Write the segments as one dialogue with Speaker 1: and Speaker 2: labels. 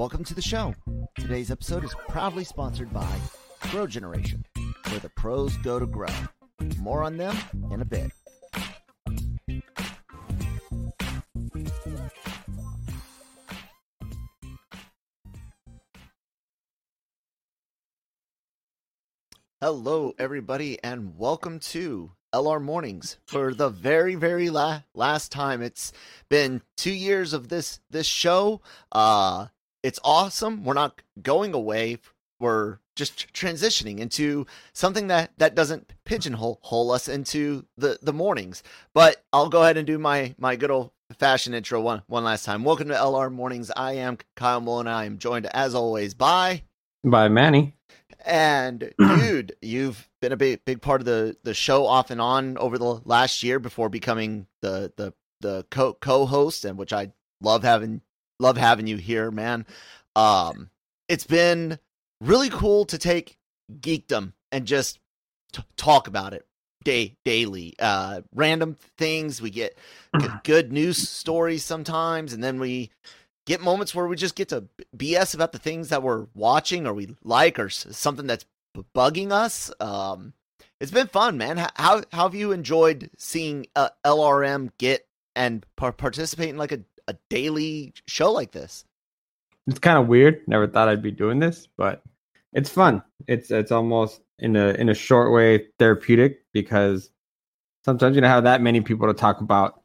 Speaker 1: Welcome to the show. Today's episode is proudly sponsored by Grow Generation, where the pros go to grow. More on them in a bit. Hello, everybody, and welcome to LR Mornings for the very, very la- last time. It's been two years of this this show. Uh, it's awesome. We're not going away. We're just transitioning into something that that doesn't pigeonhole hole us into the the mornings. But I'll go ahead and do my my good old fashioned intro one one last time. Welcome to LR Mornings. I am Kyle Malone. I am joined as always by
Speaker 2: by Manny.
Speaker 1: And dude, you've been a big big part of the the show off and on over the last year before becoming the the the co co-host and which I love having love having you here, man. Um it's been really cool to take geekdom and just t- talk about it day daily uh random things. We get g- good news stories sometimes and then we get moments where we just get to bs about the things that we're watching or we like or s- something that's b- bugging us. Um it's been fun man. How how have you enjoyed seeing uh, lrm get and par- participate in like a, a daily show like this
Speaker 2: It's kind of weird. Never thought I'd be doing this, but it's fun. It's it's almost in a in a short way therapeutic because sometimes you don't have that many people to talk about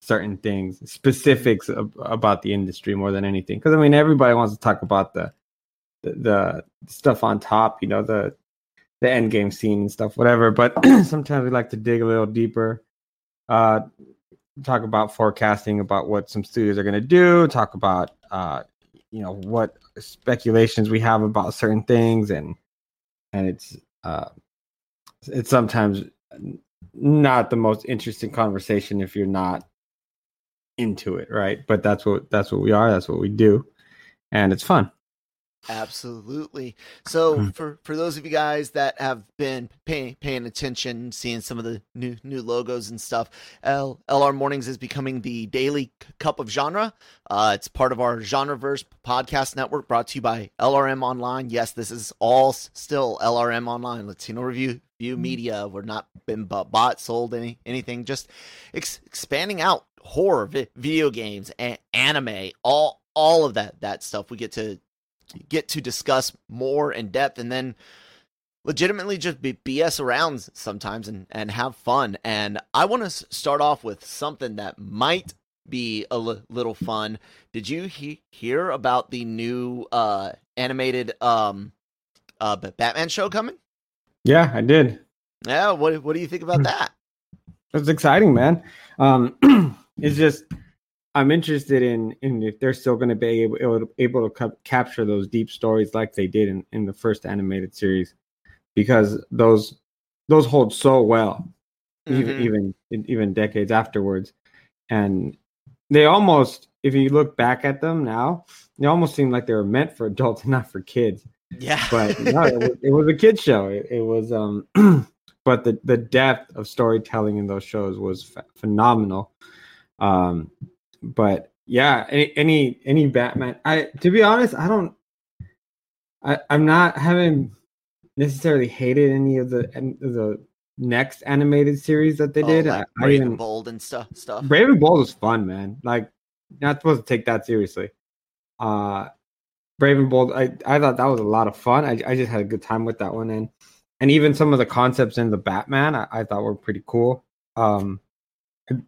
Speaker 2: certain things, specifics about the industry more than anything. Because I mean, everybody wants to talk about the, the the stuff on top, you know, the the end game scene and stuff, whatever. But sometimes we like to dig a little deeper. Uh, talk about forecasting about what some studios are going to do. Talk about uh, you know what speculations we have about certain things and and it's uh it's sometimes not the most interesting conversation if you're not into it right but that's what that's what we are that's what we do and it's fun
Speaker 1: Absolutely. So
Speaker 2: Mm.
Speaker 1: for for those of you guys that have been paying paying attention, seeing some of the new new logos and stuff, L, LR Mornings is becoming the daily cup of genre. Uh, it's part of our Genreverse podcast network, brought to you by LRM Online. Yes, this is all still LRM Online, Latino Review View Media. We're not been bought, sold any anything. Just ex- expanding out horror, vi- video games, a- anime, all all of that that stuff. We get to get to discuss more in depth and then legitimately just be BS around sometimes and, and have fun. And I want to start off with something that might be a little fun. Did you he- hear about the new uh, animated um, uh, Batman show coming?
Speaker 2: yeah i did
Speaker 1: Yeah, what what do you think about that?
Speaker 2: it's exciting man um it's just i'm interested in in if they're still going to be able, able, to cap- capture those deep stories like they did in, in the first animated series because those those hold so well even
Speaker 1: Mhm.
Speaker 2: even even decades afterwards and they almost if you look back at them now they almost seem like they were meant for adults and not for kids
Speaker 1: Yeah,
Speaker 2: but no, it, was, it was a kid show. It, it was, um, but the the depth of storytelling in those shows was ph- phenomenal. Um, but yeah, any, any any Batman. I to be honest, I don't. I I'm not haven't necessarily hated any of the the next animated series that they
Speaker 1: Oh,
Speaker 2: did.
Speaker 1: like
Speaker 2: I, I even
Speaker 1: and Bold and stuff stuff.
Speaker 2: Brave and Bold was fun, man. Like, not supposed to take that seriously. Uh Brave and Bold, I, I thought that was a lot of fun. I, I just had a good time with that one, and and even some of the concepts in the Batman, I, I thought were pretty cool. Um,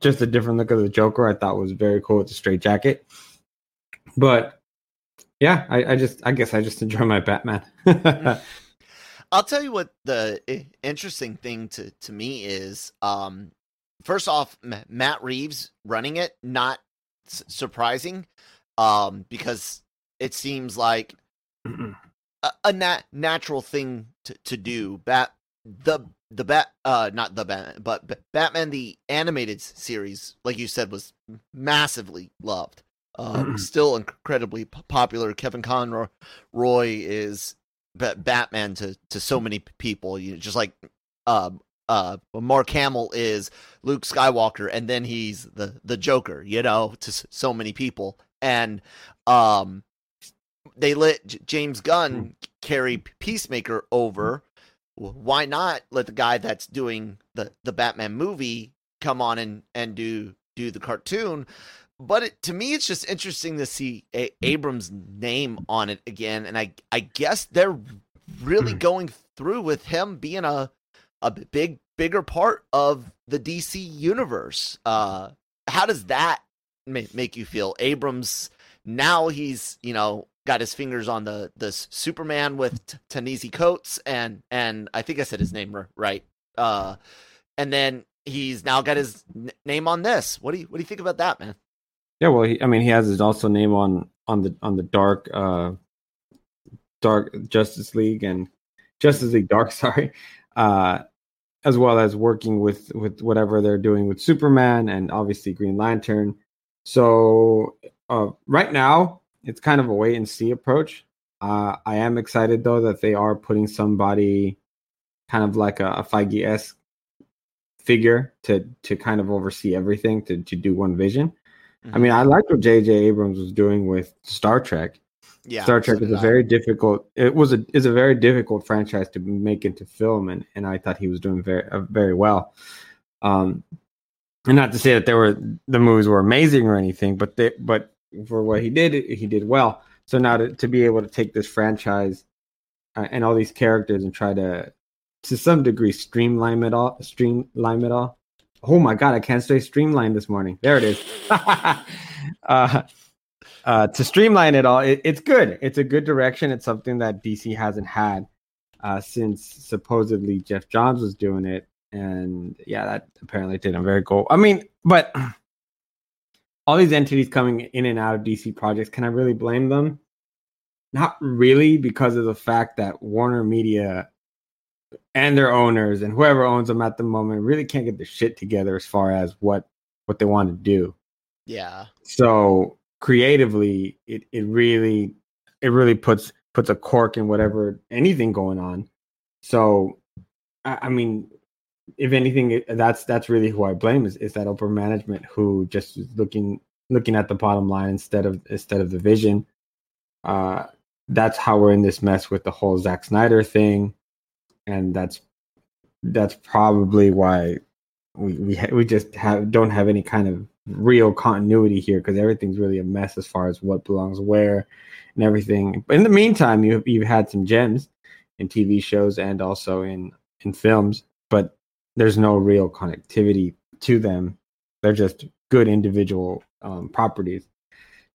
Speaker 2: just a different look of the Joker, I thought was very cool with the straight jacket. But yeah, I, I just, I guess I just enjoy my Batman.
Speaker 1: I'll tell you what the interesting thing to to me is. Um, first off, Matt Reeves running it, not s- surprising, um, because it seems like a, a nat- natural thing to, to do. Bat the the bat uh not the bat but Batman the animated series, like you said, was massively loved. Um, still incredibly popular. Kevin Conroy is Batman to to so many people. You know, just like uh, uh, Mark Hamill is Luke Skywalker, and then he's the the Joker. You know, to so many people, and um, they let J- James Gunn hmm. carry Peacemaker over. Why not let the guy that's doing the the Batman movie come on and and do do the cartoon? But it, to me, it's just interesting to see a- Abrams' name on it again, and I I guess they're really hmm. going through with him being a a big bigger part of the DC universe. Uh, how does that make you feel? Abrams now he's you know got his fingers on the the Superman with Ta-Nehisi Coates and and I think I said his name right. Uh, and then he's now got his n- name on this. What do you what do you think about that, man?
Speaker 2: Yeah, well, he, I mean, he has his also name on on the on the dark uh dark Justice League and Justice League Dark, sorry, uh, as well as working with with whatever they're doing with Superman and obviously Green Lantern. So uh, right now, it's kind of a wait and see approach. Uh, I am excited though that they are putting somebody kind of like a, a Feige esque figure to to kind of oversee everything to to do one vision. Mm-hmm. I mean, I liked what J.J. Abrams was doing with Star Trek. Yeah, Star Trek so is a very difficult. It was a is a very difficult franchise to make into film, and and I thought he was doing very uh, very well. Um, and not to say that there were the movies were amazing or anything, but they but for what he did, he did well. So now to to be able to take this franchise uh, and all these characters and try to to some degree streamline it all, streamline it all. Oh my god, I can't say streamline this morning. There it is. uh, uh, to streamline it all, it, it's good. It's a good direction. It's something that DC hasn't had uh, since supposedly Geoff Johns was doing it, and yeah, that apparently didn't very go. I mean, but all these entities coming in and out of DC projects, can I really blame them? Not really, because of the fact that Warner Media and their owners and whoever owns them at the moment really can't get the shit together as far as what what they want to do.
Speaker 1: Yeah.
Speaker 2: So creatively it, it really it really puts puts a cork in whatever anything going on so i, I mean if anything that's that's really who i blame is, is that upper management who just looking looking at the bottom line instead of instead of the vision. Uh that's how we're in this mess with the whole Zack Snyder thing. And that's that's probably why we we ha- we just have don't have any kind of real continuity here because everything's really a mess as far as what belongs where and everything. But in the meantime, you you've had some gems in TV shows and also in in films, but there's no real connectivity to them. They're just good individual um, properties.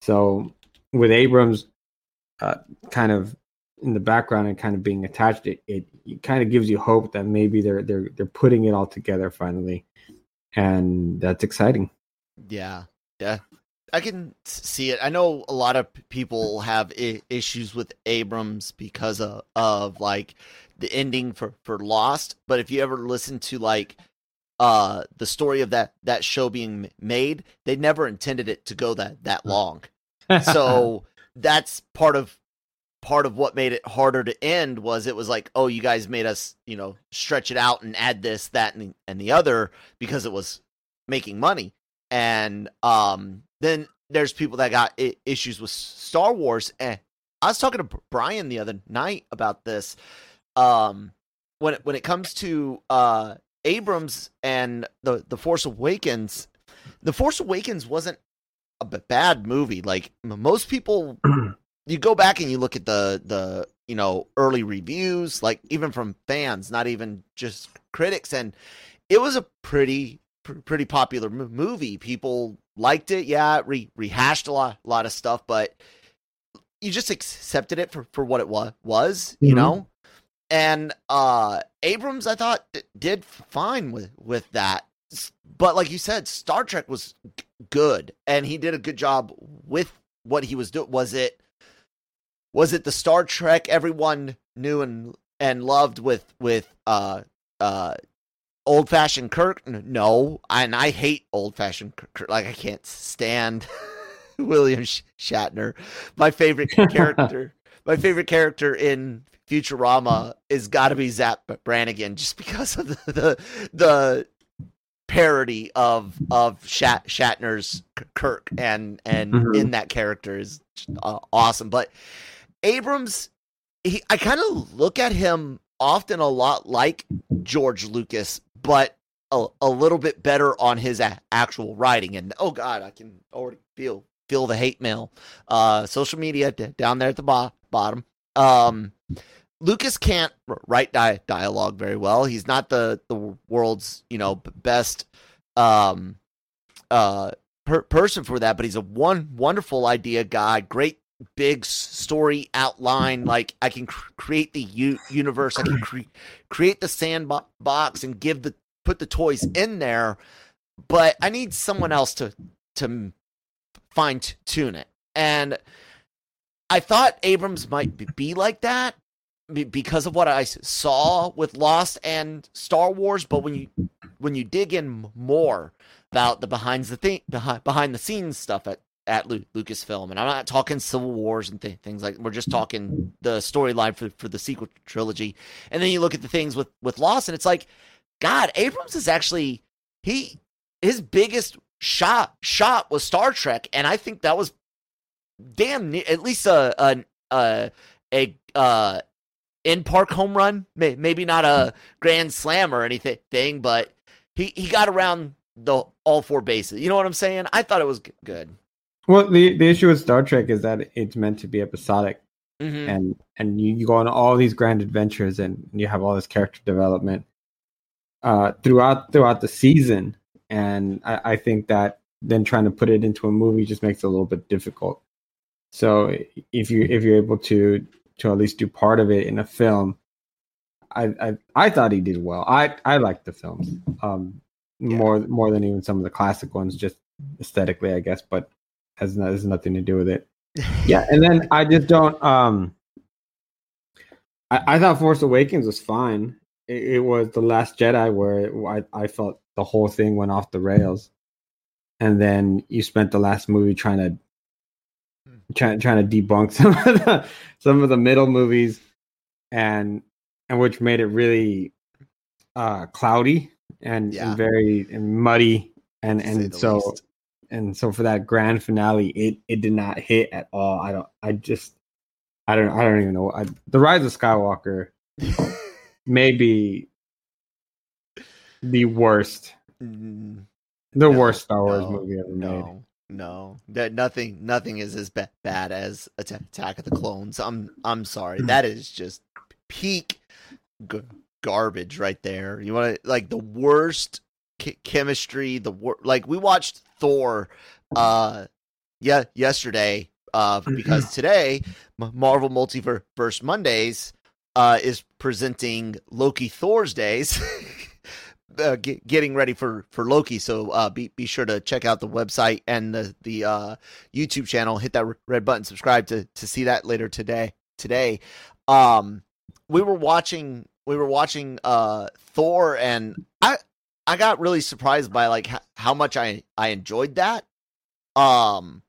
Speaker 2: So with Abrams, uh, kind of in the background and kind of being attached, it, it, it kind of gives you hope that maybe they're they're they're putting it all together finally, and that's exciting.
Speaker 1: Yeah, yeah, I can see it. I know a lot of people have I- issues with Abrams because of, of like the ending for for Lost. But if you ever listen to like uh the story of that that show being made, they never intended it to go that that long. so that's part of part of what made it harder to end was it was like, oh, you guys made us, you know, stretch it out and add this, that, and, and the other because it was making money and um, then there's people that got I- issues with Star Wars. And I was talking to Brian the other night about this. Um, when it, when it comes to uh, Abrams and the the Force Awakens, the Force Awakens wasn't a bad movie. Like most people, you go back and you look at the the you know early reviews, like even from fans, not even just critics, and it was a pretty pr- pretty popular m- movie. People liked it. Yeah, re- rehashed a lot, a lot of stuff, but you just accepted it for, for what it wa- was, you mm-hmm. know? and uh Abrams I thought d- did fine with with that. But like you said, Star Trek was g- good and he did a good job with what he was doing. Was it was it the Star Trek everyone knew and and loved with with uh uh old fashioned Kirk? No, and I hate old fashioned Kirk. Like I can't stand William Shatner. My favorite character, my favorite character in Futurama is got to be Zapp Brannigan, just because of the the, the parody of of Shat, Shatner's Kirk and and mm-hmm. in that character is uh, awesome. But Abrams, he, I kind of look at him often a lot like George Lucas, but a, a little bit better on his a- actual writing. And oh god, I can already feel feel the hate mail. Uh, social media d- down there at the bo- bottom. Um, Lucas can't write di- dialogue very well. He's not the the world's you know best um uh per- person for that, but he's a one wonderful idea guy. Great big story outline. Like I can cr- create the u- universe. I can cre- create the sandbox and give the put the toys in there. But I need someone else to to fine tune it. And I thought Abrams might be like that because of what I saw with Lost and Star Wars. But when you when you dig in more about the behind the thing behind the scenes stuff at at Lucasfilm, and I'm not talking Civil Wars and th- things like we're just talking the storyline for for the sequel trilogy. And then you look at the things with with Lost, and it's like, God, Abrams is actually he his biggest shot shot was Star Trek, and I think that was damn near at least a a a, a uh, in park home run. Maybe not a grand slam or anything, thing, but he he got around the all four bases. You know what I'm saying? I thought it was good.
Speaker 2: Well, the the issue with Star Trek is that it's meant to be episodic, mm-hmm. and and you, you go on all these grand adventures, and you have all this character development uh, throughout throughout the season. And I, I think that then trying to put it into a movie just makes it a little bit difficult. So if you if you're able to to at least do part of it in a film. I I, I thought he did well. I I liked the films um, yeah. more more than even some of the classic ones, just aesthetically, I guess. But has no, has nothing to do with it. yeah, and then I just don't. Um, I, I thought Force Awakens was fine. It, it was the Last Jedi where I I felt the whole thing went off the rails, and then you spent the last movie trying to trying trying to debunk some of the some of the middle movies and and which made it really uh cloudy and, yeah. and very and muddy and and so least. And so for that grand finale it it did not hit at all i don't i just i don't i don't even know I, the rise of skywalker may be the worst mm, the no, worst star wars no, movie ever no. made
Speaker 1: no, that nothing, nothing is as ba- bad as Attack of the Clones. I'm, I'm sorry. That is just peak g- garbage right there. You want to like the worst chemistry. The wor- like we watched Thor, uh, yeah, yesterday. Uh, because today Marvel Multiverse Mondays uh is presenting Loki Thor's Days. uh, get, getting ready for for Loki. So uh, be be sure to check out the website and the the uh, YouTube channel. Hit that red button, subscribe to to see that later today. Today, um, we were watching we were watching uh, Thor, and I I got really surprised by like h- how much I I enjoyed that. Um,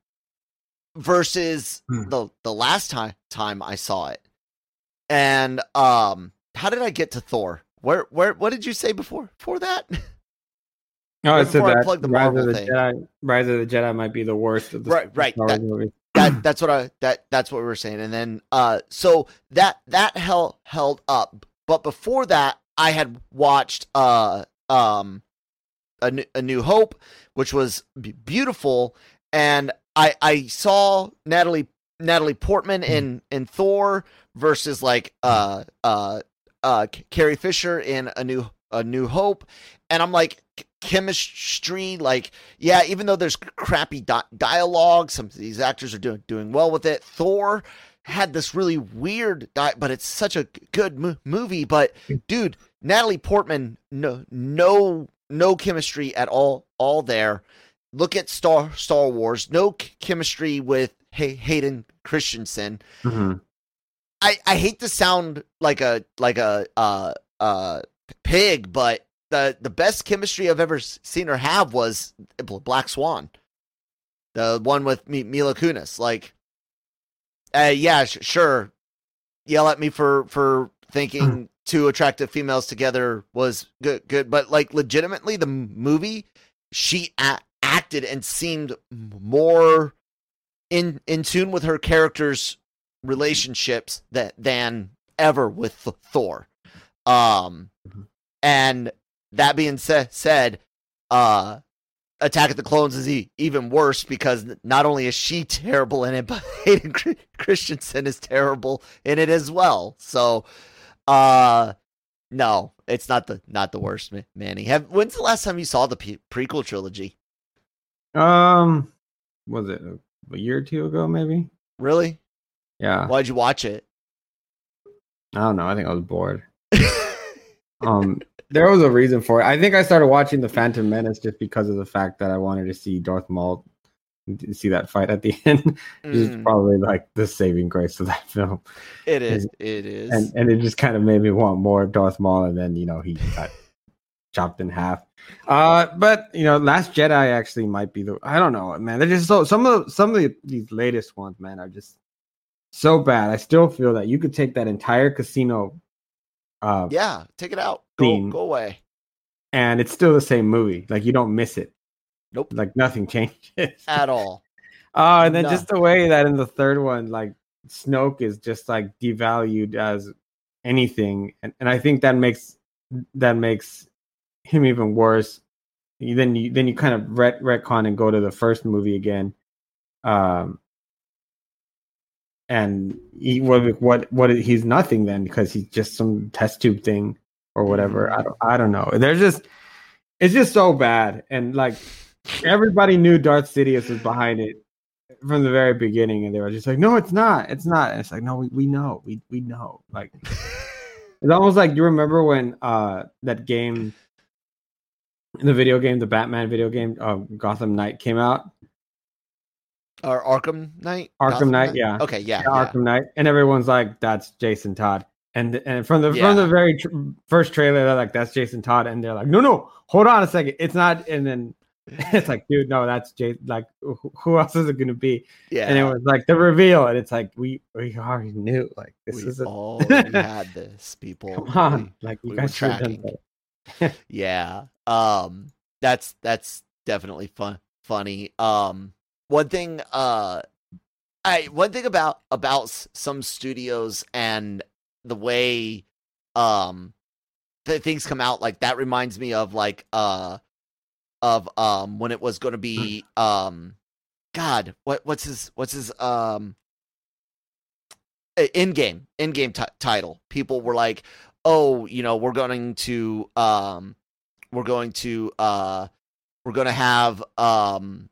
Speaker 1: versus hmm. the the last time time I saw it, and um, how did I get to Thor? Where where what did you say before for that?
Speaker 2: No, I said that plug the Rise, of the thing. Jedi, Rise of the Jedi might be the worst of the
Speaker 1: right, right. That, that, that's what I that that's what we were saying. And then uh so that that held held up. But before that, I had watched uh um a, a New Hope, which was beautiful, and I I saw Natalie Natalie Portman in in Thor versus like uh uh uh, Carrie Fisher in a new a New Hope, and I'm like chemistry, like yeah, even though there's crappy di- dialogue, some of these actors are doing doing well with it. Thor had this really weird, but it's such a good mo- movie. But dude, Natalie Portman, no, no, no chemistry at all, all there. Look at Star Star Wars, no chemistry with Hay- Hayden Christensen. Mm-hmm. I I hate to sound like a like a uh uh pig, but the the best chemistry I've ever seen her have was Black Swan, the one with Mila Kunis. Like, uh, yeah, sh- sure, yell at me for for thinking two attractive females together was good, good, but like legitimately, the movie she a- acted and seemed more in in tune with her character's relationships that than ever with Thor. Um, mm-hmm. and that being sa- said, uh, Attack of the Clones is e- even worse because not only is she terrible in it, but Hayden Christensen is terrible in it as well. So, uh, no, it's not the not the worst, Manny. Have when's the last time you saw the pre- prequel trilogy?
Speaker 2: Um, was it a year or two ago, maybe?
Speaker 1: Really?
Speaker 2: Yeah.
Speaker 1: Why'd you watch it?
Speaker 2: I don't know. I think I was bored. um, there was a reason for it. I think I started watching The Phantom Menace just because of the fact that I wanted to see Darth Maul see that fight at the end. mm. probably like the saving grace of that film.
Speaker 1: It is. And, it is.
Speaker 2: And and it just kind of made me want more of Darth Maul, and then you know he got chopped in half. Uh, but you know, Last Jedi actually might be the. I don't know, man. They're just so some of the, some of the, these latest ones, man, are just so bad. I still feel that you could take that entire casino
Speaker 1: uh, yeah, take it out. Go, go away.
Speaker 2: And it's still the same movie. Like you don't miss it.
Speaker 1: Nope.
Speaker 2: Like nothing changes
Speaker 1: at all.
Speaker 2: Oh, and then no. just the way that in the third one, like Snoke is just like devalued as anything, and and I think that makes that makes him even worse. Then you then you kind of ret- retcon and go to the first movie again. Um, and he what what what he's nothing then because he's just some test tube thing or whatever. Mm-hmm. I don't I don't know. They're just it's just so bad and like everybody knew Darth Sidious was behind it from the very beginning and they were just like no it's not it's not and it's like no we, we know we we know like it's almost like you remember when uh that game the video game the batman video game uh, gotham knight came out
Speaker 1: or Arkham Knight?
Speaker 2: Arkham Gotham Knight, yeah.
Speaker 1: Okay, yeah,
Speaker 2: yeah, Arkham Knight, and everyone's like, "That's Jason Todd." And and from the yeah. from the very tr- first trailer, they're like, "That's Jason Todd," and they're like, "No, no, hold on a second, it's not." And then it's like, dude, no, that's Jason. Like, who else is it going to be?
Speaker 1: Yeah.
Speaker 2: And it was like the reveal, and it's like we we already knew. Like this
Speaker 1: we
Speaker 2: is
Speaker 1: already had this, people.
Speaker 2: Come on, we, like you we guys should have done
Speaker 1: that. yeah. Um. That's that's definitely fun. Funny. Um one thing uh I one thing about about some studios and the way um the things come out like that reminds me of like uh of um when it was going to be um god what what's his what's his um in game in game t- title. People were like oh you know we're going to um we're going to uh we're going to have um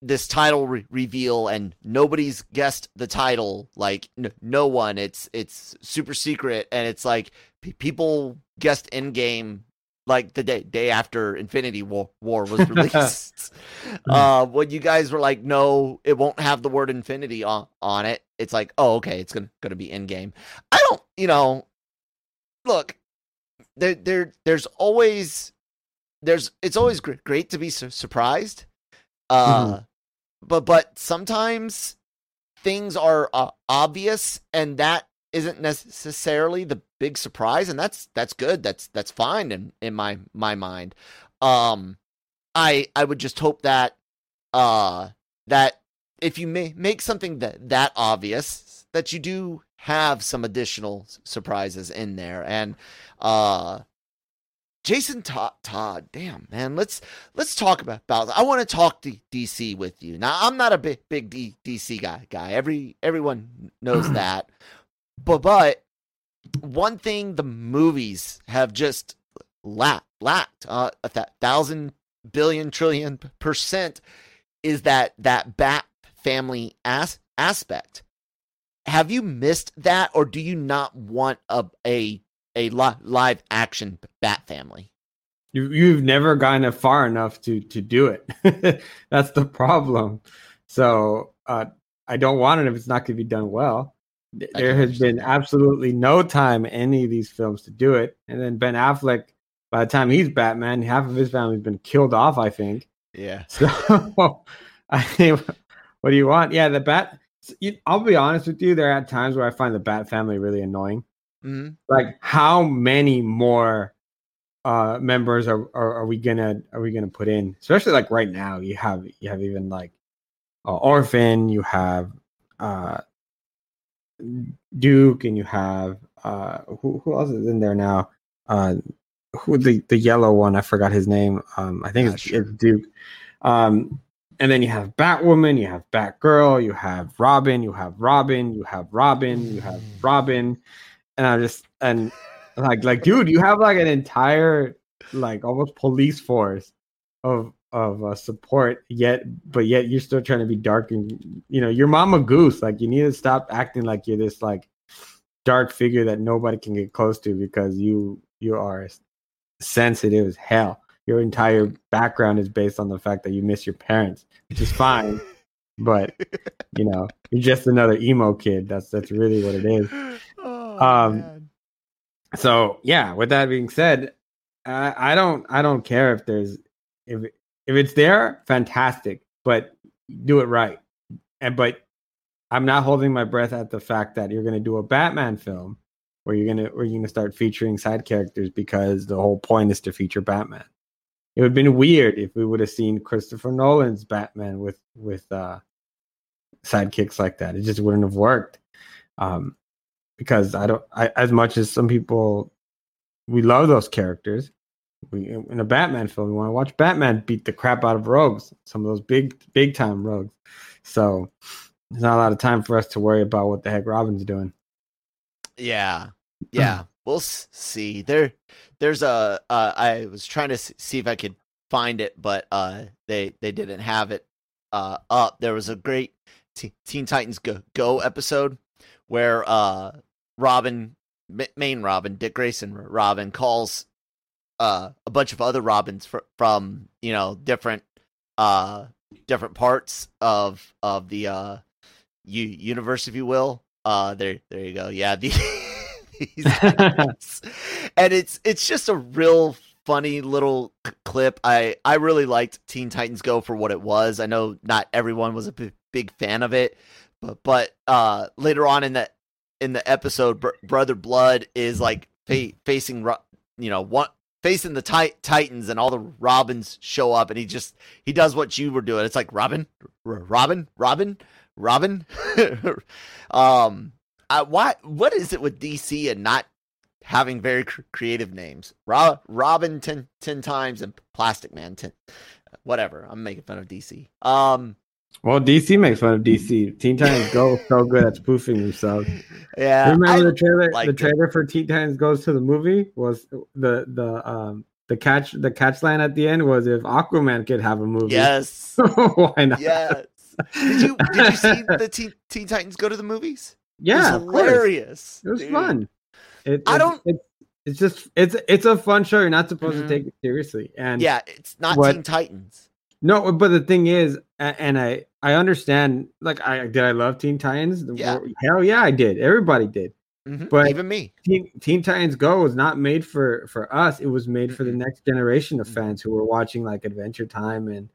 Speaker 1: this title re- reveal and nobody's guessed the title. Like n- no one. It's it's super secret and it's like p- people guessed in game like the day day after Infinity War, War was released. uh, when you guys were like, no, it won't have the word Infinity on on it. It's like, oh, okay, it's gonna gonna be in game. I don't, you know, look, there there there's always there's it's always great, great to be su- surprised. Uh, mm-hmm but but sometimes things are uh, obvious and that isn't necessarily the big surprise and that's that's good that's that's fine in in my my mind um i i would just hope that uh that if you may make something that that obvious that you do have some additional surprises in there and uh Jason Todd, Todd, damn man, let's let's talk about, about I want to talk to DC with you. Now, I'm not a big big D, DC guy. Guy, every everyone knows that. But but one thing the movies have just lacked lacked uh, a th- thousand billion trillion percent is that that Bat family as- aspect. have you missed that, or do you not want a a a li- live action Bat Family?
Speaker 2: You you've never gotten it far enough to to do it. That's the problem. So uh, I don't want it if it's not going to be done well. There has been absolutely no time in any of these films to do it. And then Ben Affleck, by the time he's Batman, half of his family's been killed off. I think.
Speaker 1: Yeah.
Speaker 2: So I think, what do you want? Yeah, the Bat. I'll be honest with you. There are times where I find the Bat family really annoying.
Speaker 1: Mm-hmm.
Speaker 2: Like, how many more uh members are, are, are we gonna are we gonna put in? Especially like right now, you have you have even like uh, Orphan, you have uh Duke, and you have uh who who else is in there now? Uh, who the the yellow one? I forgot his name. Um, I think it's, sure. it's Duke. Um, and then you have Batwoman, you have Batgirl, you have Robin, you have Robin, you have Robin, you have. Robin, and I just and like like dude, you have like an entire like almost police force of of uh, support yet but yet you're still trying to be dark and you know you're mama goose like you need to stop acting like you're this like dark figure that nobody can get close to because you you are sensitive as hell. Your entire background is based on the fact that you miss your parents which is fine but you know you're just another emo kid. That's that's really what it is. Oh, um man. so yeah with that being said I, I don't i don't care if there's if if it's there, fantastic, but do it right. And but I'm not holding my breath at the fact that you're going to do a Batman film where you're going to where you're going to start featuring side characters because the whole point is to feature Batman. It would have been weird if we would have seen Christopher Nolan's Batman with with uh sidekicks like that. It just wouldn't have worked. Um because I don't I, as much as some people we love those characters, we in a Batman film, we want to watch Batman beat the crap out of rogues, some of those big big time rogues. So there's not a lot of time for us to worry about what the heck Robin's doing.
Speaker 1: Yeah, yeah, we'll see. There, there's a. Uh, I was trying to see if I could find it, but uh, they they didn't have it uh, up. There was a great T- Teen Titans Go, Go episode where uh, Robin, main Robin, Dick Grayson Robin calls uh, a bunch of other Robins fr- from you know different uh different parts of of the uh u- universe, if you will. Uh, there there you go. Yeah, the, and it's it's just a real funny little c- clip. I I really liked Teen Titans Go for what it was. I know not everyone was a b- big fan of it, but but uh later on in the in the episode, Br- Brother Blood is like fa- facing you know one facing the tit- Titans and all the Robins show up and he just he does what you were doing. It's like Robin, R- Robin, Robin, Robin. um, I, why? What is it with DC and not having very cr- creative names? Ro- Robin ten, times and Plastic Man ten. Whatever. I'm making fun of DC. Um,
Speaker 2: well, DC makes fun of DC. Teen Titans Go so good at spoofing themselves.
Speaker 1: Yeah,
Speaker 2: remember I the trailer? The trailer it. for Teen Titans Goes to the movie was the the um the catch the catch line at the end was if Aquaman could have a movie.
Speaker 1: Yes,
Speaker 2: why not?
Speaker 1: Yes. Did you did you see the Teen, Teen Titans go to the movies?
Speaker 2: Yeah,
Speaker 1: it hilarious.
Speaker 2: It was dude. fun. It,
Speaker 1: I don't.
Speaker 2: It's, it's just it's it's a fun show. You're not supposed mm-hmm. to take it seriously, and
Speaker 1: yeah, it's not what, Teen Titans.
Speaker 2: No, but the thing is, and I I understand. Like, I did I love Teen Titans?
Speaker 1: Yeah,
Speaker 2: hell yeah, I did. Everybody did.
Speaker 1: Mm-hmm.
Speaker 2: But
Speaker 1: even me,
Speaker 2: Teen, Teen, Titans Go was not made for for us. It was made for the next generation of mm-hmm. fans who were watching like Adventure Time and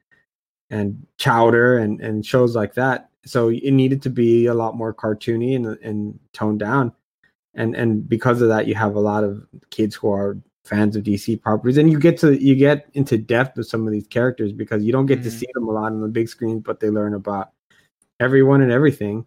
Speaker 2: and Chowder and and shows like that. So it needed to be a lot more cartoony and and toned down. And and because of that, you have a lot of kids who are fans of DC properties, and you get to you get into depth with some of these characters because you don't get mm-hmm. to see them a lot on the big screen, but they learn about everyone and everything,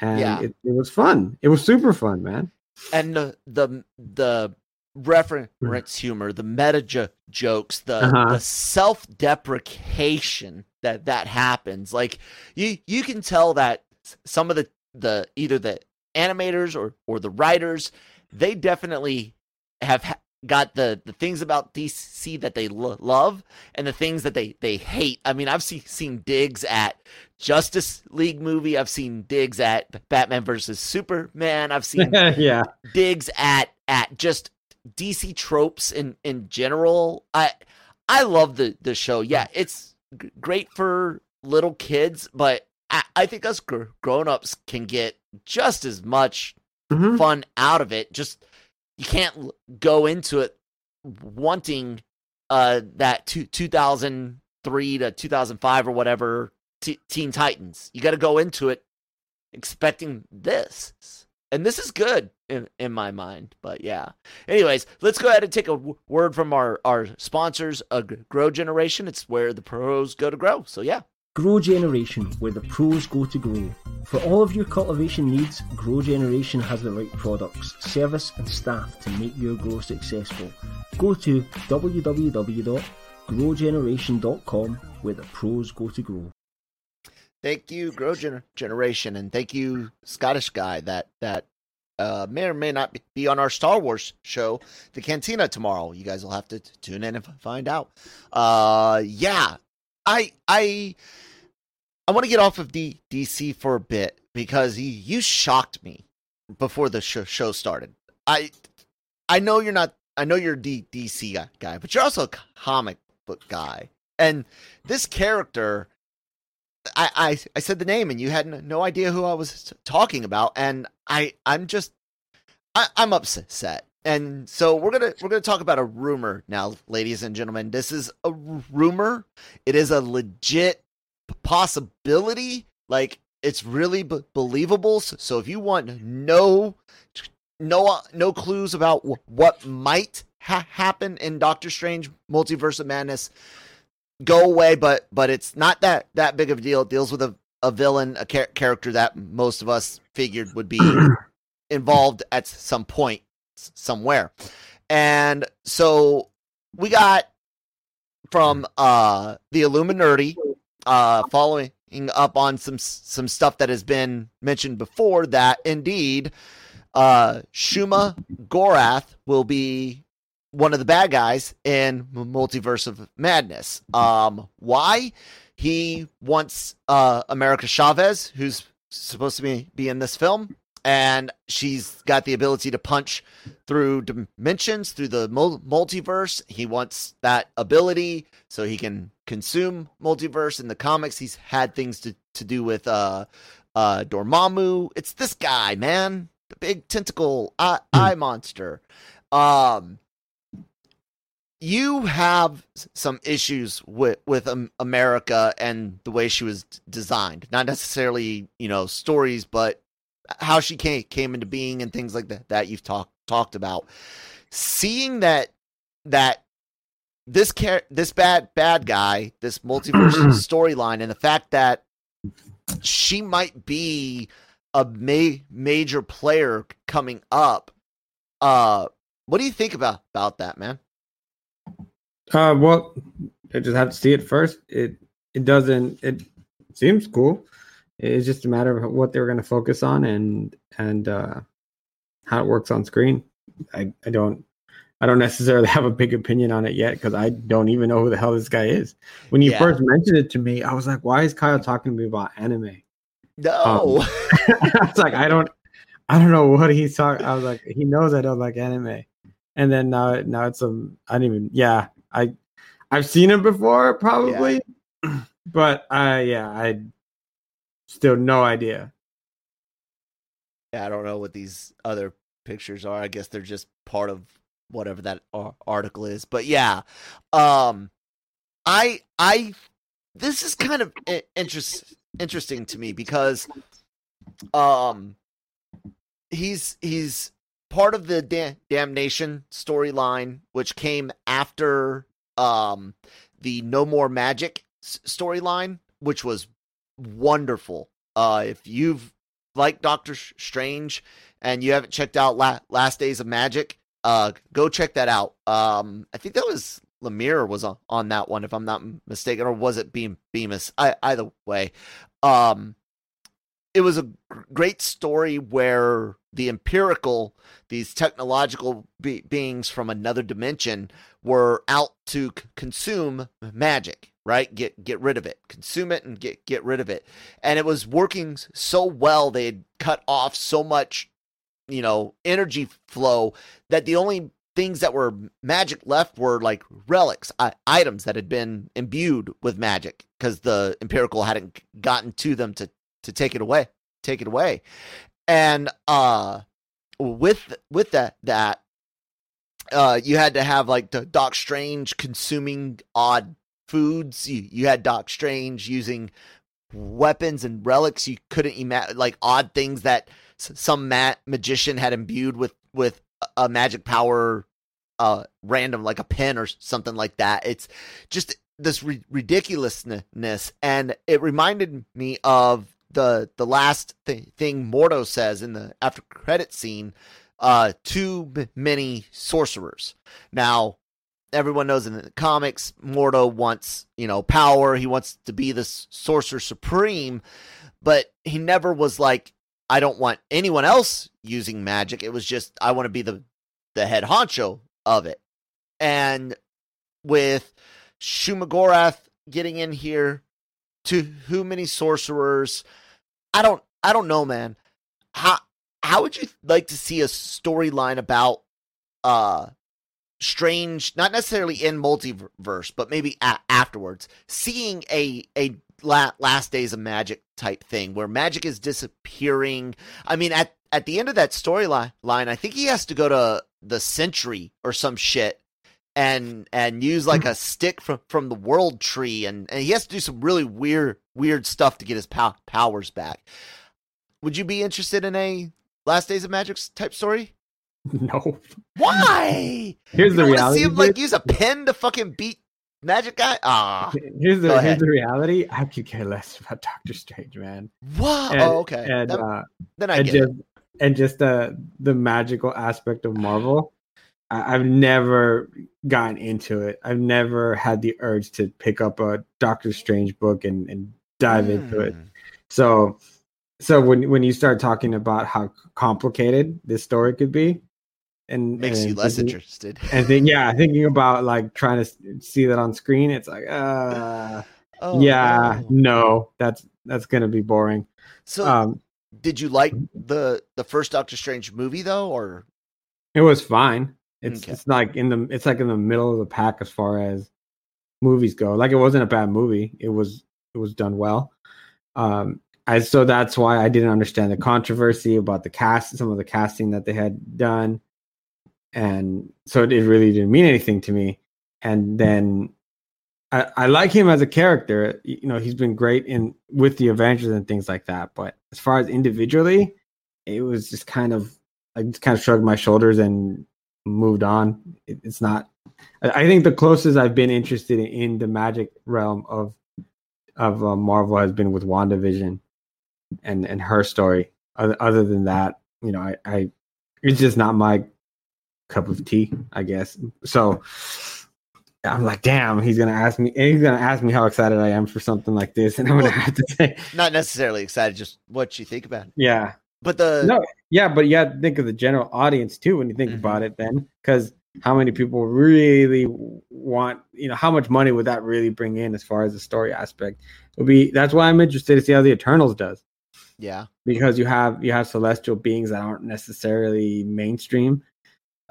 Speaker 2: and yeah. it, it was fun. It was super fun, man.
Speaker 1: And the the the reference humor, the meta jo- jokes, the uh-huh. the self deprecation that that happens. Like you you can tell that some of the the either the animators or or the writers they definitely have got the the things about DC that they lo- love and the things that they they hate. I mean, I've seen seen digs at Justice League movie. I've seen digs at Batman versus Superman. I've seen
Speaker 2: yeah.
Speaker 1: digs at at just DC tropes in in general. I I love the the show. Yeah, it's g- great for little kids, but I, I think us gr- grown ups can get just as much
Speaker 2: Mhm.
Speaker 1: fun out of it. Just you can't go into it wanting uh that two, 2003 to 2005 or whatever t- Teen Titans. You got to go into it expecting this. And this is good in, in my mind, but yeah. Anyways, let's go ahead and take a w- word from our, our sponsors, uh, Grow Generation. It's where the pros go to grow. So yeah,
Speaker 3: Grow Generation, where the pros go to grow. For all of your cultivation needs, Grow Generation has the right products, service, and staff to make your grow successful. Go to www.growgeneration.com, where the pros go to grow.
Speaker 1: thank you, Grow Gener- Generation, and thank you, Scottish guy that that uh, may or may not be- be on our Star Wars show, the Cantina tomorrow. You guys will have to t- tune in and f- find out. Uh, yeah, I I I want to get off of D- DC for a bit because you, you shocked me before the sh- show started. I I know you're not. I know you're a DC guy- but you're also a comic book guy, and this character. I, I I said the name and you had no idea who I was talking about, and I I'm just I, I'm upset. And so we're gonna we're gonna talk about a rumor now, ladies and gentlemen. This is a r- rumor. It is a legit possibility. Like it's really b- believable. So, if you want no no uh, no clues about wh- what might ha- happen in Doctor Strange Multiverse of Madness, go away. But but it's not that that big of a deal. It deals with a a villain, a char- character that most of us figured would be involved at some point somewhere. And so we got from uh the Illuminati uh following up on some some stuff that has been mentioned before that indeed uh Shuma Gorath will be one of the bad guys in Multiverse of Madness. Um why? He wants uh America Chavez who's supposed to be be in this film and she's got the ability to punch through dimensions through the multiverse. He wants that ability so he can consume multiverse. In the comics he's had things to, to do with uh uh dormammu. It's this guy man. The big tentacle eye, eye monster. Um you have some issues with with um, America and the way she was designed. Not necessarily, you know, stories, but how she came came into being and things like that that you've talked talked about. Seeing that that this char- this bad bad guy, this multiverse storyline, and the fact that she might be a ma- major player coming up. Uh, what do you think about about that, man?
Speaker 2: Uh, well, I just have to see it first. It it doesn't. It seems cool. It's just a matter of what they were going to focus on and and uh, how it works on screen. I I don't I don't necessarily have a big opinion on it yet because I don't even know who the hell this guy is. When you
Speaker 1: Yeah.
Speaker 2: first mentioned it to me, I was like, "Why is Kyle talking to me about anime?"
Speaker 1: No.
Speaker 2: I was like, "I don't, I don't know what he's talking." I was like, "He knows I don't like anime," and then now now it's um I don't even yeah I I've seen him before probably, but I yeah I still no idea.
Speaker 1: Yeah, I don't know what these other pictures are. I guess they're just part of whatever that article is. But yeah, um, I I this is kind of interest interesting to me because um he's he's part of the da- damnation storyline which came after um the no more magic storyline which was wonderful uh if you've liked doctor strange and you haven't checked out La- last days of magic uh go check that out. Um i think that was lemire was on, on that one if i'm not mistaken or was it beam bemis? I, either way. Um it was a great story where the Empirikul, these technological be- beings from another dimension, were out to c- consume magic. Right, get get rid of it, consume it, and get get rid of it. And it was working so well; they had cut off so much, you know, energy flow that the only things that were magic left were like relics, items that had been imbued with magic because the Empirikul hadn't gotten to them to to take it away, take it away. And uh with with that that uh you had to have like the Doc Strange consuming odd foods. You you had Doc Strange using weapons and relics. You couldn't imagine like odd things that some ma- magician had imbued with with a magic power uh random like a pen or something like that. It's just this ri- ridiculousness and it reminded me of the the last th- thing mordo says in the after credit scene uh too many sorcerers. Now everyone knows in the comics mordo wants you know power. He wants to be the sorcerer supreme but he never was like i don't want anyone else using magic. It was just i want to be the the head honcho of it. And with Shuma-Gorath getting in here to who many sorcerers i don't i don't know man. How how would you like to see a storyline about uh strange not necessarily in multiverse but maybe a- afterwards seeing a a la- last days of magic type thing where magic is disappearing. I mean at at the end of that storyline i think he has to go to the century or some shit and and use like a stick from from the world tree and and he has to do some really weird weird stuff to get his pow- powers back. Would you be interested in a last days of magic type story
Speaker 2: No.
Speaker 1: why
Speaker 2: Here's
Speaker 1: you
Speaker 2: the reality.
Speaker 1: see him like use a pen to fucking beat magic guy ah
Speaker 2: here's the here's the reality. I could care less about Doctor Strange, man.
Speaker 1: what
Speaker 2: And,
Speaker 1: oh okay
Speaker 2: And
Speaker 1: That-
Speaker 2: uh,
Speaker 1: then i
Speaker 2: and
Speaker 1: get
Speaker 2: just
Speaker 1: it
Speaker 2: and just the the magical aspect of Marvel. I, I've never gotten into it. I've never had the urge to pick up a Doctor Strange book and and dive into it.
Speaker 1: Hmm.
Speaker 2: So so when when you start talking about how complicated this story could be, and
Speaker 1: makes you less
Speaker 2: thinking-
Speaker 1: interested
Speaker 2: And think, yeah, thinking about like trying to see that on screen, it's like, uh,
Speaker 1: oh,
Speaker 2: yeah,
Speaker 1: no.
Speaker 2: no, that's that's gonna be boring.
Speaker 1: so
Speaker 2: Um,
Speaker 1: did you like the the first doctor strange movie though or
Speaker 2: it was fine. It's
Speaker 1: Okay.
Speaker 2: it's like in the it's like in the middle of the pack as far as movies go. Like it wasn't a bad movie. It was it was done well. Um, I so that's why I didn't understand the controversy about the cast, some of the casting that they had done, and so it really didn't mean anything to me. And then I, I like him as a character. You know, he's been great in with the Avengers and things like that. But as far as individually, it was just kind of I just kind of shrugged my shoulders and moved on. It, it's not. I think the closest I've been interested in, in the magic realm of of uh, Marvel has been with WandaVision and and her story. Other, other than that, you know, I, I it's just not my cup of tea, I guess. So I'm like, damn, he's gonna ask me. He's gonna ask me how excited I am for something like this, and I'm gonna have to say,
Speaker 1: not necessarily excited just what you think about it
Speaker 2: yeah,
Speaker 1: but the
Speaker 2: no, yeah, but you have to think of the general audience too when you think
Speaker 1: Mhm.
Speaker 2: about it. Then, because how many people really want, you know, how much money would that really bring in as far as the story aspect? It'll be that's why I'm interested to see how the Eternals does
Speaker 1: yeah
Speaker 2: because you have you have celestial beings that aren't necessarily mainstream,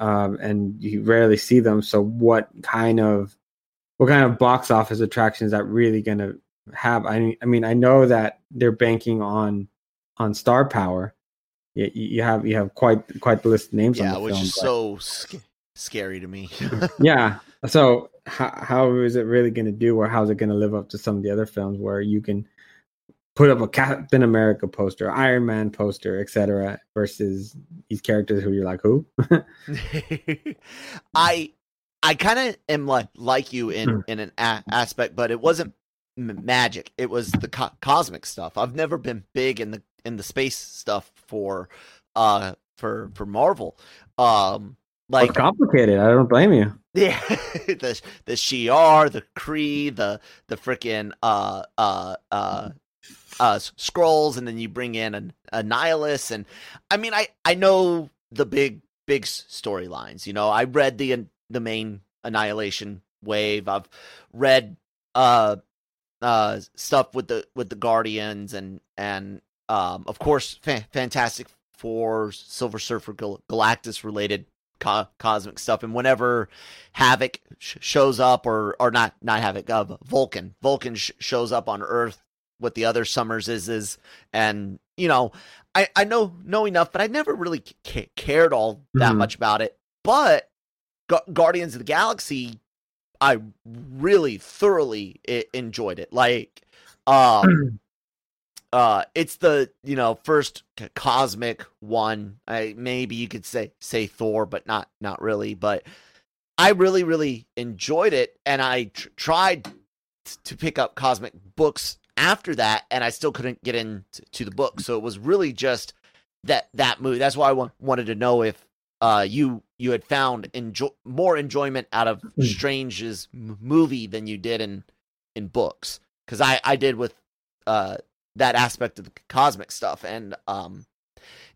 Speaker 2: um, and you rarely see them. So, what kind of what kind of box office attraction is that really going to have? I mean, I mean, I know that they're banking on on star power. You, you have you have quite quite the list of names
Speaker 1: yeah
Speaker 2: on the
Speaker 1: which
Speaker 2: film.
Speaker 1: is
Speaker 2: but-
Speaker 1: so sc- scary to me
Speaker 2: yeah. So how how is it really going to do, or how's it going to live up to some of the other films where you can put up a Captain America poster, Iron Man poster, etc., versus these characters who you're like, who?
Speaker 1: I I kind of am like like you in
Speaker 2: Hmm.
Speaker 1: in an a- aspect, but it wasn't m- magic. It was the co- cosmic stuff. I've never been big in the in the space stuff for uh for for Marvel. Um
Speaker 2: Like,
Speaker 1: like
Speaker 2: complicated. I don't blame you.
Speaker 1: yeah, the the Shi'ar, the Kree, the the freaking uh uh uh uh, Skrulls, and then you bring in a, Annihilus, and I mean, I I know the big big storylines. You know, I read the the main Annihilation wave. I've read uh uh stuff with the with the Guardians and and um of course fa- Fantastic Four, Silver Surfer, Gal- Galactus related co- cosmic stuff. And whenever Havoc sh- shows up, or or not not Havoc, uh, Vulcan, Vulcan sh- shows up on Earth what the other summers is is and you know i i know know enough but i never really ca- cared all that mm-hmm. much about it. But Gu- guardians of the galaxy i really thoroughly I- enjoyed it. Like um uh it's the you know first cosmic one. I maybe you could say say thor but not not really. But i really really enjoyed it and i tr- tried to pick up cosmic books after that, and I still couldn't get into the book. So it was really just that that movie. That's why I w- wanted to know if uh, you you had found enjoy more enjoyment out of hmm. Strange's m- movie than you did in in books. Because I I did with uh, that aspect of the cosmic stuff, and um,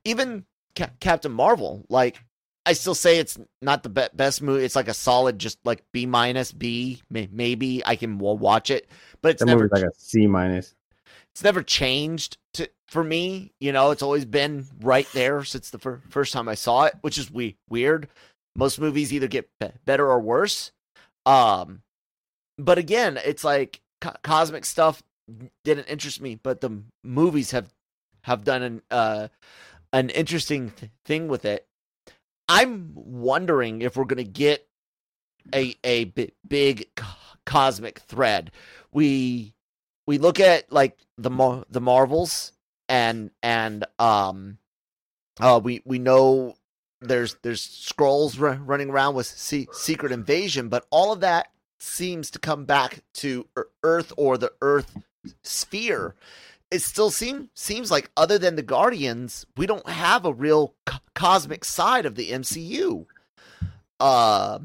Speaker 1: even Ca- Captain Marvel. Like I still say it's not the be- best movie. It's like a solid, just like B minus B. Maybe I can watch it, but it's
Speaker 2: that
Speaker 1: never
Speaker 2: like a C minus.
Speaker 1: It's never changed to for me. You know, it's always been right there since the fir- first time I saw it, which is we- weird. Most movies either get be- better or worse. Um, but again, it's like co- cosmic stuff didn't interest me, but the movies have have done an uh an interesting th- thing with it I'm wondering if we're going to get a a big cosmic thread. We we look at like the the Marvels and and um uh we we know there's there's Skrulls r- running around with C- secret invasion, but all of that seems to come back to Earth or the Earth sphere it still seems seems like other than the Guardians, we don't have a real co- cosmic side of the MCU. Uh,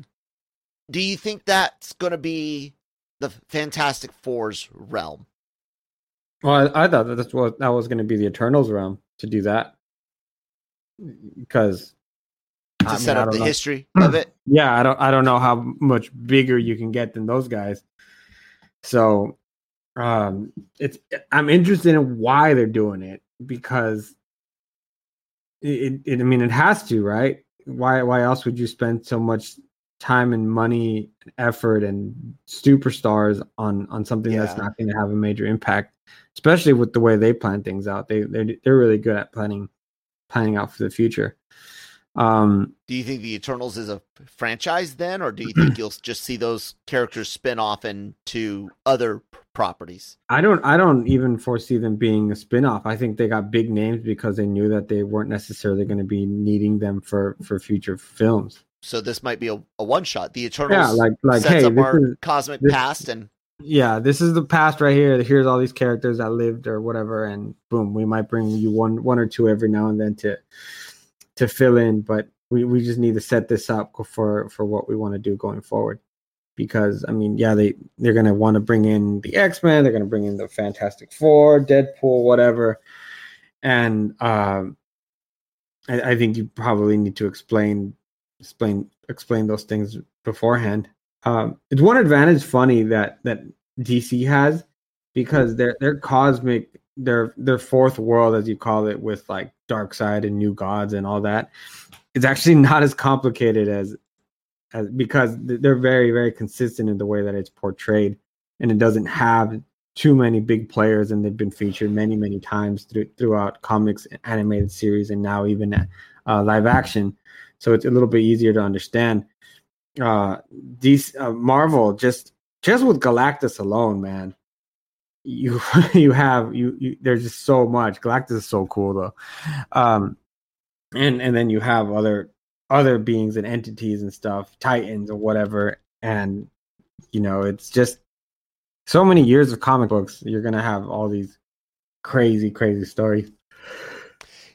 Speaker 1: do you think that's going to be the Fantastic Four's realm?
Speaker 2: Well, I, I thought that that's what that was going to be the Eternals realm to do that because
Speaker 1: to I set mean, up the know. history of it.
Speaker 2: Yeah, I don't I don't know how much bigger you can get than those guys. So um it's i'm interested in why they're doing it because it, it, i mean it has to right? Why why else would you spend so much time and money and effort and superstars on on something yeah. that's not going to have a major impact especially with the way they plan things out? They they're, they're really good at planning planning out for the future
Speaker 1: um, do you think the Eternals is a franchise then, or do you think you'll just see those characters spin off into other properties?
Speaker 2: I don't. I don't even foresee them being a spin-off. I think they got big names because they knew that they weren't necessarily going to be needing them for for future films.
Speaker 1: So this might be a, a one shot. The Eternals, yeah,
Speaker 2: like like sets hey,
Speaker 1: up our is, cosmic this, past and
Speaker 2: yeah, this is the past right here. Here's all these characters that lived or whatever, and boom, we might bring you one one or two every now and then to to fill in, but we, we just need to set this up for for what we want to do going forward. Because I mean, yeah, they they're gonna want to bring in the X Men, they're gonna bring in the Fantastic Four, Deadpool, whatever, and um, I, I think you probably need to explain explain explain those things beforehand. Um, it's one advantage, funny that that DC has because their their cosmic their their fourth world, as you call it, with like Darkseid and New Gods and all that, it's actually not as complicated as as because they're very very consistent in the way that it's portrayed, and it doesn't have too many big players, and they've been featured many many times through, throughout comics, animated series, and now even uh, live action. So it's a little bit easier to understand. Uh, these uh, Marvel just just with Galactus alone, man, you you have you, you there's just so much. Galactus is so cool though, um, and and then you have other other beings and entities and stuff, titans or whatever, and you know it's just so many years of comic books. You're gonna have all these crazy crazy stories.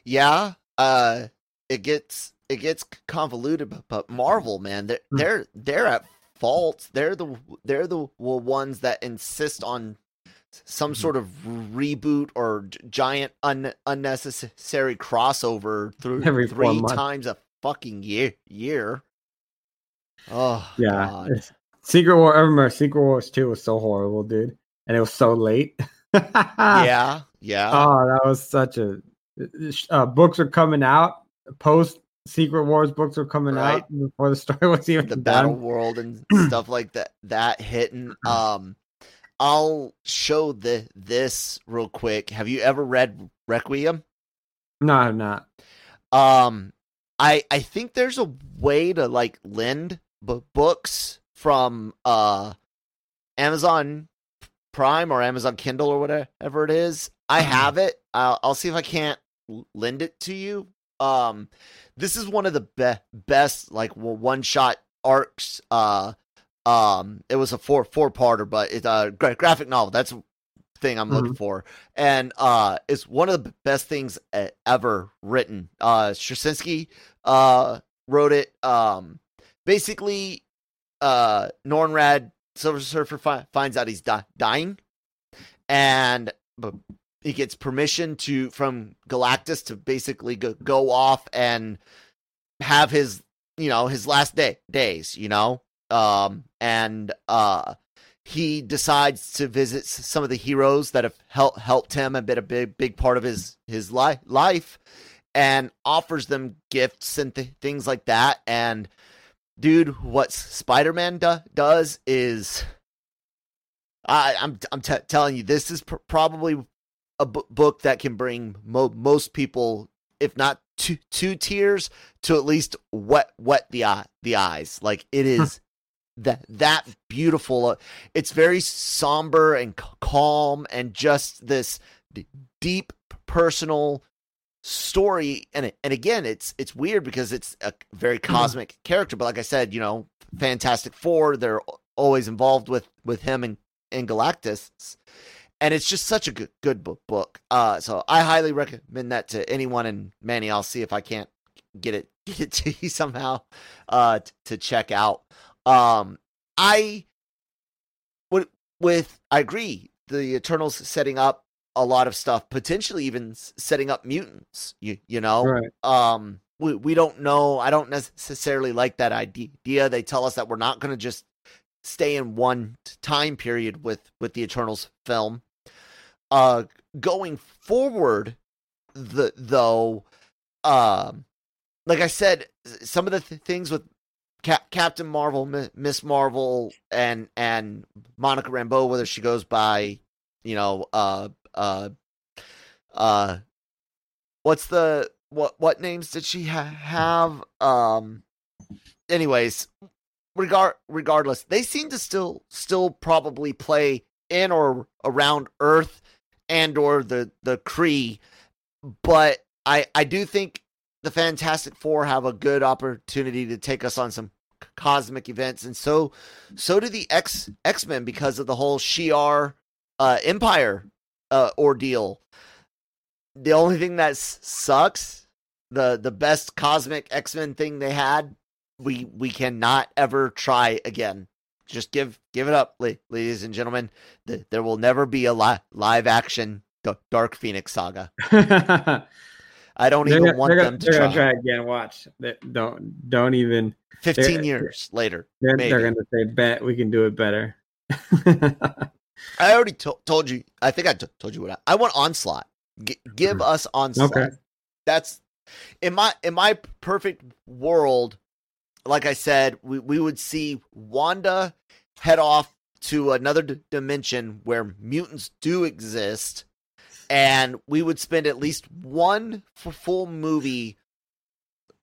Speaker 1: Yeah, uh, it gets it gets convoluted, but, but Marvel, man, they're hmm. they're they're at fault. They're the they're the ones that insist on some
Speaker 2: Mhm.
Speaker 1: sort of reboot or giant un- unnecessary crossover through
Speaker 2: Every
Speaker 1: three times a fucking year. Year. Oh
Speaker 2: Yeah.
Speaker 1: God.
Speaker 2: Secret War. I remember Secret Wars two was so horrible, dude, and it was so late.
Speaker 1: yeah, yeah.
Speaker 2: Oh, that was such a. Uh, books are coming out. Post Secret Wars books are coming
Speaker 1: Right.
Speaker 2: out before the story was even
Speaker 1: the
Speaker 2: done.
Speaker 1: battle world and stuff like that that hitting um i'll show the this real quick. Have you ever read requiem?
Speaker 2: No, I'm not.
Speaker 1: um i i think there's a way to like lend b- books from uh amazon prime or amazon kindle or whatever it is. I have it. I'll, I'll see if i can't lend it to you. Um this is one of the be- best like one shot arcs uh um it was a four four parter but it's a gra- graphic novel. That's the thing i'm looking for. And uh it's one of the best things ever written. Uh Straczynski uh wrote it. Um basically uh Norrin Radd Silver Surfer fi- finds out he's di- dying. And he gets permission to from Galactus to basically go, go off and have his you know his last day days you know? Um and uh he decides to visit some of the heroes that have helped helped him and been a big big part of his his li- life and offers them gifts and th- things like that and dude what spider-man do- does is I, I'm I'm t- telling you, this is pr- probably a book that can bring mo- most people, if not two two tears, to at least wet wet the eye the eyes. Like it is that that beautiful. Uh, It's very somber and calm, and just this d- deep personal story. And and again, it's it's weird because it's a very cosmic character. But like I said, you know, Fantastic Four, they're always involved with with him and and Galactus, and it's just such a good good book. book. Uh, so I highly recommend that to anyone. And Manny, I'll see if I can't get it get it to you somehow uh, to check out. Um, I would with I agree. The Eternals setting up a lot of stuff, potentially even setting up mutants. You you know,
Speaker 2: Right.
Speaker 1: um we, we don't know i don't necessarily like that idea they tell us that we're not going to just stay in one time period with with the eternals film uh going forward the though um like i said some of the th- things with Cap- captain marvel miss marvel and and monica rambeau whether she goes by you know uh uh uh what's the what what names did she ha- have? Um anyways regard regardless they seem to still still probably play in or around earth and or the the Kree but i i do think the fantastic four have a good opportunity to take us on some cosmic events and so so do the x x-men because of the whole shi'ar uh empire uh ordeal the only thing that sucks the the best cosmic x-men thing they had we we cannot ever try again just give give it up ladies and gentlemen Th- there will never be a li- live action dark phoenix saga i don't
Speaker 2: They're
Speaker 1: even
Speaker 2: gonna-
Speaker 1: want them
Speaker 2: gonna-
Speaker 1: to
Speaker 2: they're
Speaker 1: try.
Speaker 2: try again. Watch. They, don't don't even.
Speaker 1: 15
Speaker 2: they're-
Speaker 1: years later
Speaker 2: They're,
Speaker 1: maybe.
Speaker 2: they're gonna say, "Bet we can do it better."
Speaker 1: i already to- told you i think i t- told you what I, I want onslaught G- give mm-hmm. us onslaught
Speaker 2: Okay.
Speaker 1: that's in my in my perfect world like i said we, we would see wanda head off to another d- dimension where mutants do exist and we would spend at least one f- full movie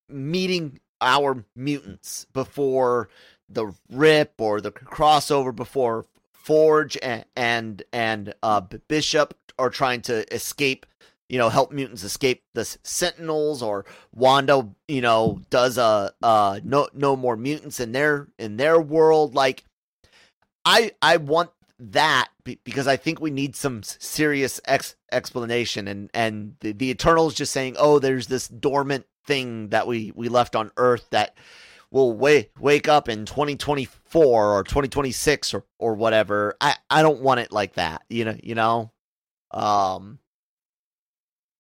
Speaker 1: meeting our mutants before the rip or the crossover before forge and and, and uh bishop are trying to escape you know help mutants escape the sentinels or wanda you know does a uh no no more mutants in their in their world. Like i i want that because i think we need some serious ex- explanation and and the, the eternals just saying oh there's this dormant thing that we we left on earth that will wake wake up in 2024 or 2026 or or whatever. I I don't want it like that. You know, you know. Um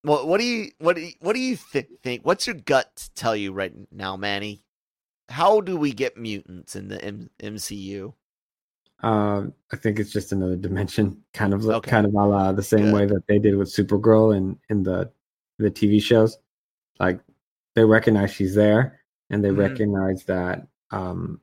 Speaker 1: what what do you what do you, what do you th- think? What's your gut tell you right now, Manny? How do we get mutants in the M- MCU?
Speaker 2: Um, I think it's just another dimension, kind of
Speaker 1: Okay.
Speaker 2: kind of a la the same
Speaker 1: Good.
Speaker 2: way that they did with Supergirl in in the the TV shows. Like they recognize she's there, and they
Speaker 1: Mhm.
Speaker 2: recognize that um,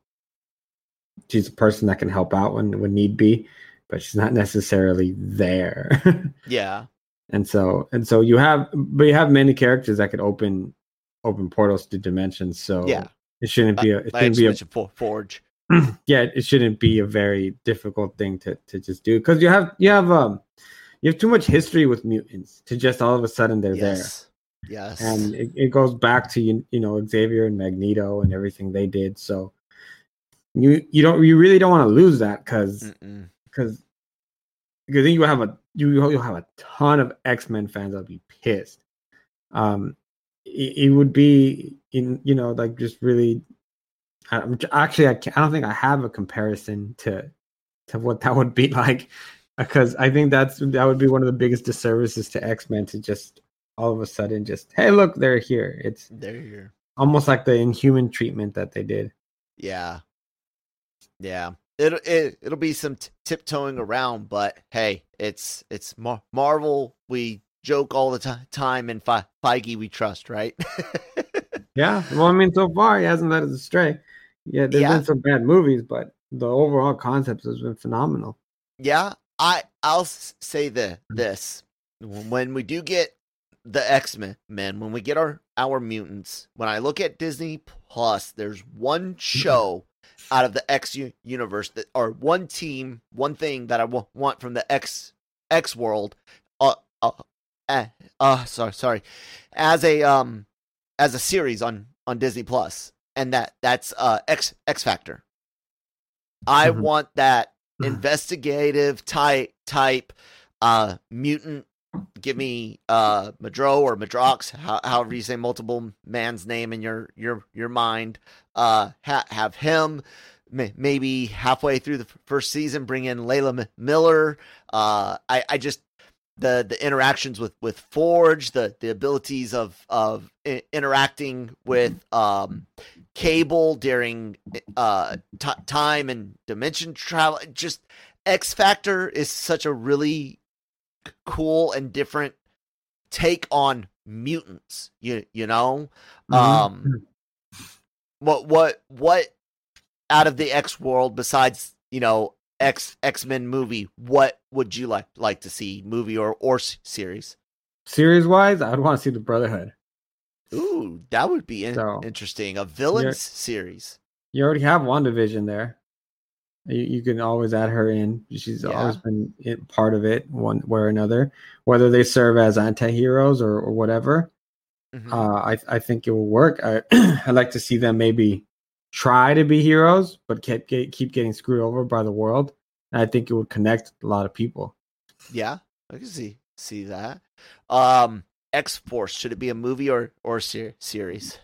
Speaker 2: she's a person that can help out when when need be, but she's not necessarily there.
Speaker 1: Yeah.
Speaker 2: and so and so you have, but you have many characters that could open open portals to dimensions. So
Speaker 1: Yeah.
Speaker 2: it shouldn't be a it shouldn't be a
Speaker 1: Forge.
Speaker 2: yeah, it shouldn't be a very difficult thing to to just do because you have you have um you have too much history with mutants to just all of a sudden they're
Speaker 1: Yes. Yes.
Speaker 2: and it, it goes back to you you know Xavier and Magneto and everything they did. So you you don't you really don't want to lose that because because because then you have a you you'll have a ton of X Men fans that'll be pissed. Um, it, it would be in you know like just really. I'm actually I, can't, I don't think I have a comparison to to what that would be like because I think that's that would be one of the biggest disservices to X Men to just all of a sudden just hey look they're here. It's
Speaker 1: they're here
Speaker 2: almost like the Inhuman treatment that they did.
Speaker 1: Yeah. Yeah. It'll it, it'll be some t- tiptoeing around, but hey, it's it's Mar- Marvel. We joke all the ti- time, and Fe- Feige we trust, right?
Speaker 2: Yeah, well, I mean, so far he hasn't let us astray. Yeah, there's
Speaker 1: Yeah.
Speaker 2: been some bad movies, but the overall concept has been phenomenal.
Speaker 1: yeah, I I'll say the this when we do get the X Men, men, when we get our our mutants, when I look at Disney Plus, there's one show out of the X universe that, or one team, one thing that I w- want from the X X world. Uh, uh, uh, uh, sorry, sorry, as a um, as a series on on Disney Plus, and that that's uh X X Factor. I
Speaker 2: Mhm.
Speaker 1: want that investigative type type uh mutant give me uh madro or madrox how, however you say multiple man's name in your your your mind uh ha- have him maybe halfway through the first season bring in layla M- miller uh i i just the the interactions with with forge the the abilities of of I- interacting with um cable during uh t- time and dimension travel just x factor is such a really cool and different take on mutants you you know
Speaker 2: Mhm.
Speaker 1: um what what what out of the x world besides you know x x-men movie what would you like like to see movie or or series
Speaker 2: Series wise, I'd want to see the Brotherhood.
Speaker 1: Ooh that would be in-
Speaker 2: So,
Speaker 1: interesting a villains series
Speaker 2: You already have WandaVision there. You, you can always add her in. She's
Speaker 1: Yeah.
Speaker 2: always been in, part of it, one way or another. Whether they serve as anti-heroes or, or whatever,
Speaker 1: Mhm.
Speaker 2: uh, I I think it will work. I I'd like to see them maybe try to be heroes, but keep get, keep getting screwed over by the world. And I think it would connect a lot of people.
Speaker 1: Yeah, I can see see that. Um, X Force should it be a movie or or ser- series?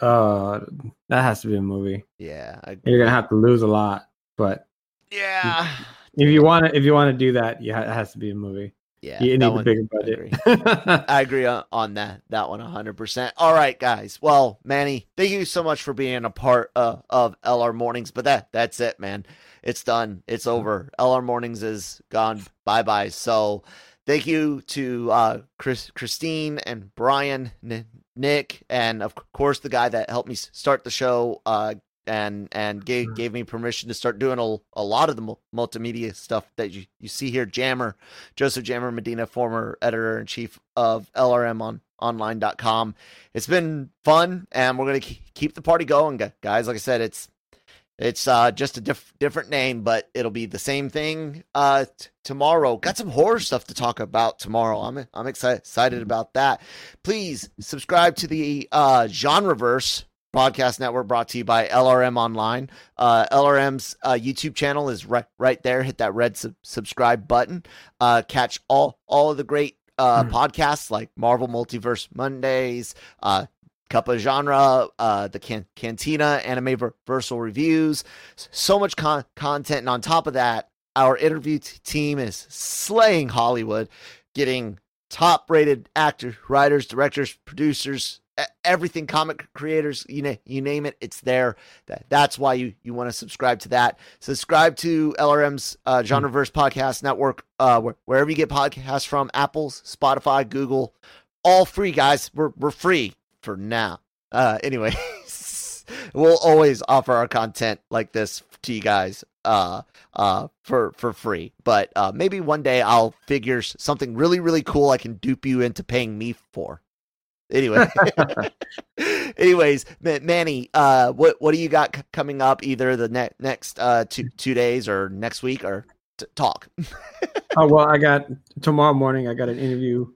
Speaker 2: Uh, that has to be a movie.
Speaker 1: Yeah, I,
Speaker 2: You're gonna have to lose a lot, but
Speaker 1: yeah,
Speaker 2: if you want to, if you want to do that, yeah, it has to be a movie.
Speaker 1: yeah.
Speaker 2: you need a
Speaker 1: one-
Speaker 2: bigger
Speaker 1: I
Speaker 2: budget.
Speaker 1: agree. I agree on, on that that one 100%. All right, guys. Well, Manny, thank you so much for being a part uh, of LR Mornings, but that that's it, man. It's done. It's over. LR Mornings is gone. Bye-bye. So, thank you to uh Chris Christine and Brian N- Nick and of course the guy that helped me start the show uh and and gave gave me permission to start doing a, a lot of the mul- multimedia stuff that you, you see here Jammer Joseph Jammer Medina, former editor in chief of LRM on online.com. It's been fun and we're going to keep the party going, guys. Like I said, it's it's uh, just a diff- different name, but it'll be the same thing uh, t- tomorrow. Got some horror stuff to talk about tomorrow. I'm I'm excited excited about that. Please subscribe to the uh, Genreverse podcast network brought to you by LRM Online. Uh, LRM's uh, YouTube channel is right right there. Hit that red sub- subscribe button. Uh, catch all all of the great uh,
Speaker 2: Hmm.
Speaker 1: podcasts like Marvel Multiverse Mondays, uh, Cup of Genre, uh, the can- Cantina, Anime Versal reviews, so much con- content. And on top of that, our interview t- team is slaying Hollywood, getting top rated actors, writers, directors, producers, everything comic creators you know you name it it's there. That, that's why you you want to subscribe to that. Subscribe to lrm's uh genreverse podcast network uh wherever you get podcasts from apple's spotify google all free guys. We're, we're free for now uh anyway we'll always offer our content like this to you guys uh uh for for free but uh maybe one day i'll figure something really really cool i can dupe you into paying me for Anyway, anyways, Manny, uh, what what do you got c- coming up? Either the ne- next uh, two two days or next week, or t- talk.
Speaker 2: oh well, I got tomorrow morning. I got an interview.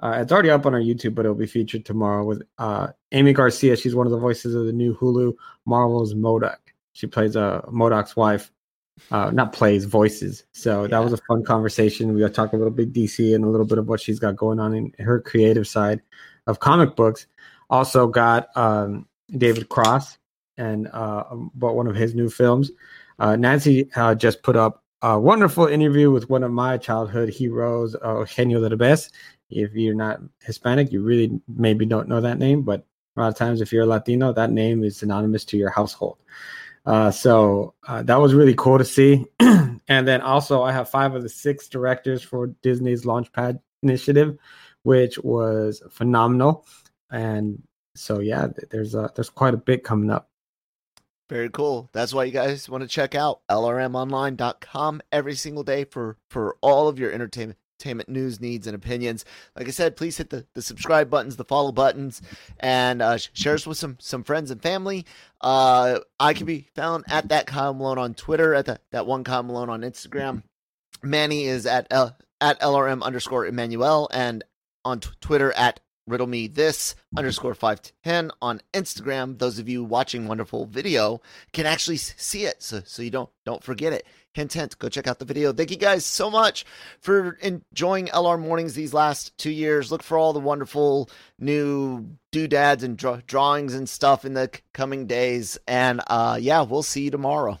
Speaker 2: Uh, it's already up on our YouTube, but it'll be featured tomorrow with uh, Aimee Garcia. She's one of the voices of the new Hulu Marvel's MODOK. She plays a uh, MODOK's wife. Uh, not plays voices. So yeah. that was a fun conversation. We got talk a little bit DC and a little bit of what she's got going on in her creative side of comic books. Also got um, David Cross and uh, bought one of his new films. Uh, Nancy uh, just put up a wonderful interview with one of my childhood heroes, uh, Eugenio Derbez. If you're not Hispanic, you really maybe don't know that name, but a lot of times if you're a Latino, that name is synonymous to your household. Uh, so uh, that was really cool to see. and then also, I have five of the six directors for Disney's Launchpad initiative which was phenomenal. And so yeah, there's a, there's quite a bit coming up.
Speaker 1: Very cool. That's why you guys want to check out lrmonline.com every single day for for all of your entertainment entertainment news needs and opinions. Like i said please hit the, the subscribe buttons the follow buttons and uh, share us with some some friends and family. Uh, i can be found at that kyle malone on twitter at the, that one kyle malone on instagram. Manny is at L, at lrm underscore emmanuel and on t- Twitter at riddle me this underscore 510 on instagram. Those of you watching wonderful video can actually see it so, so you don't don't forget it. Hint hint go check out the video. Thank you guys so much for enjoying lr mornings these last two years. Look for all the wonderful new doodads and draw- drawings and stuff in the coming days. And uh yeah we'll see you tomorrow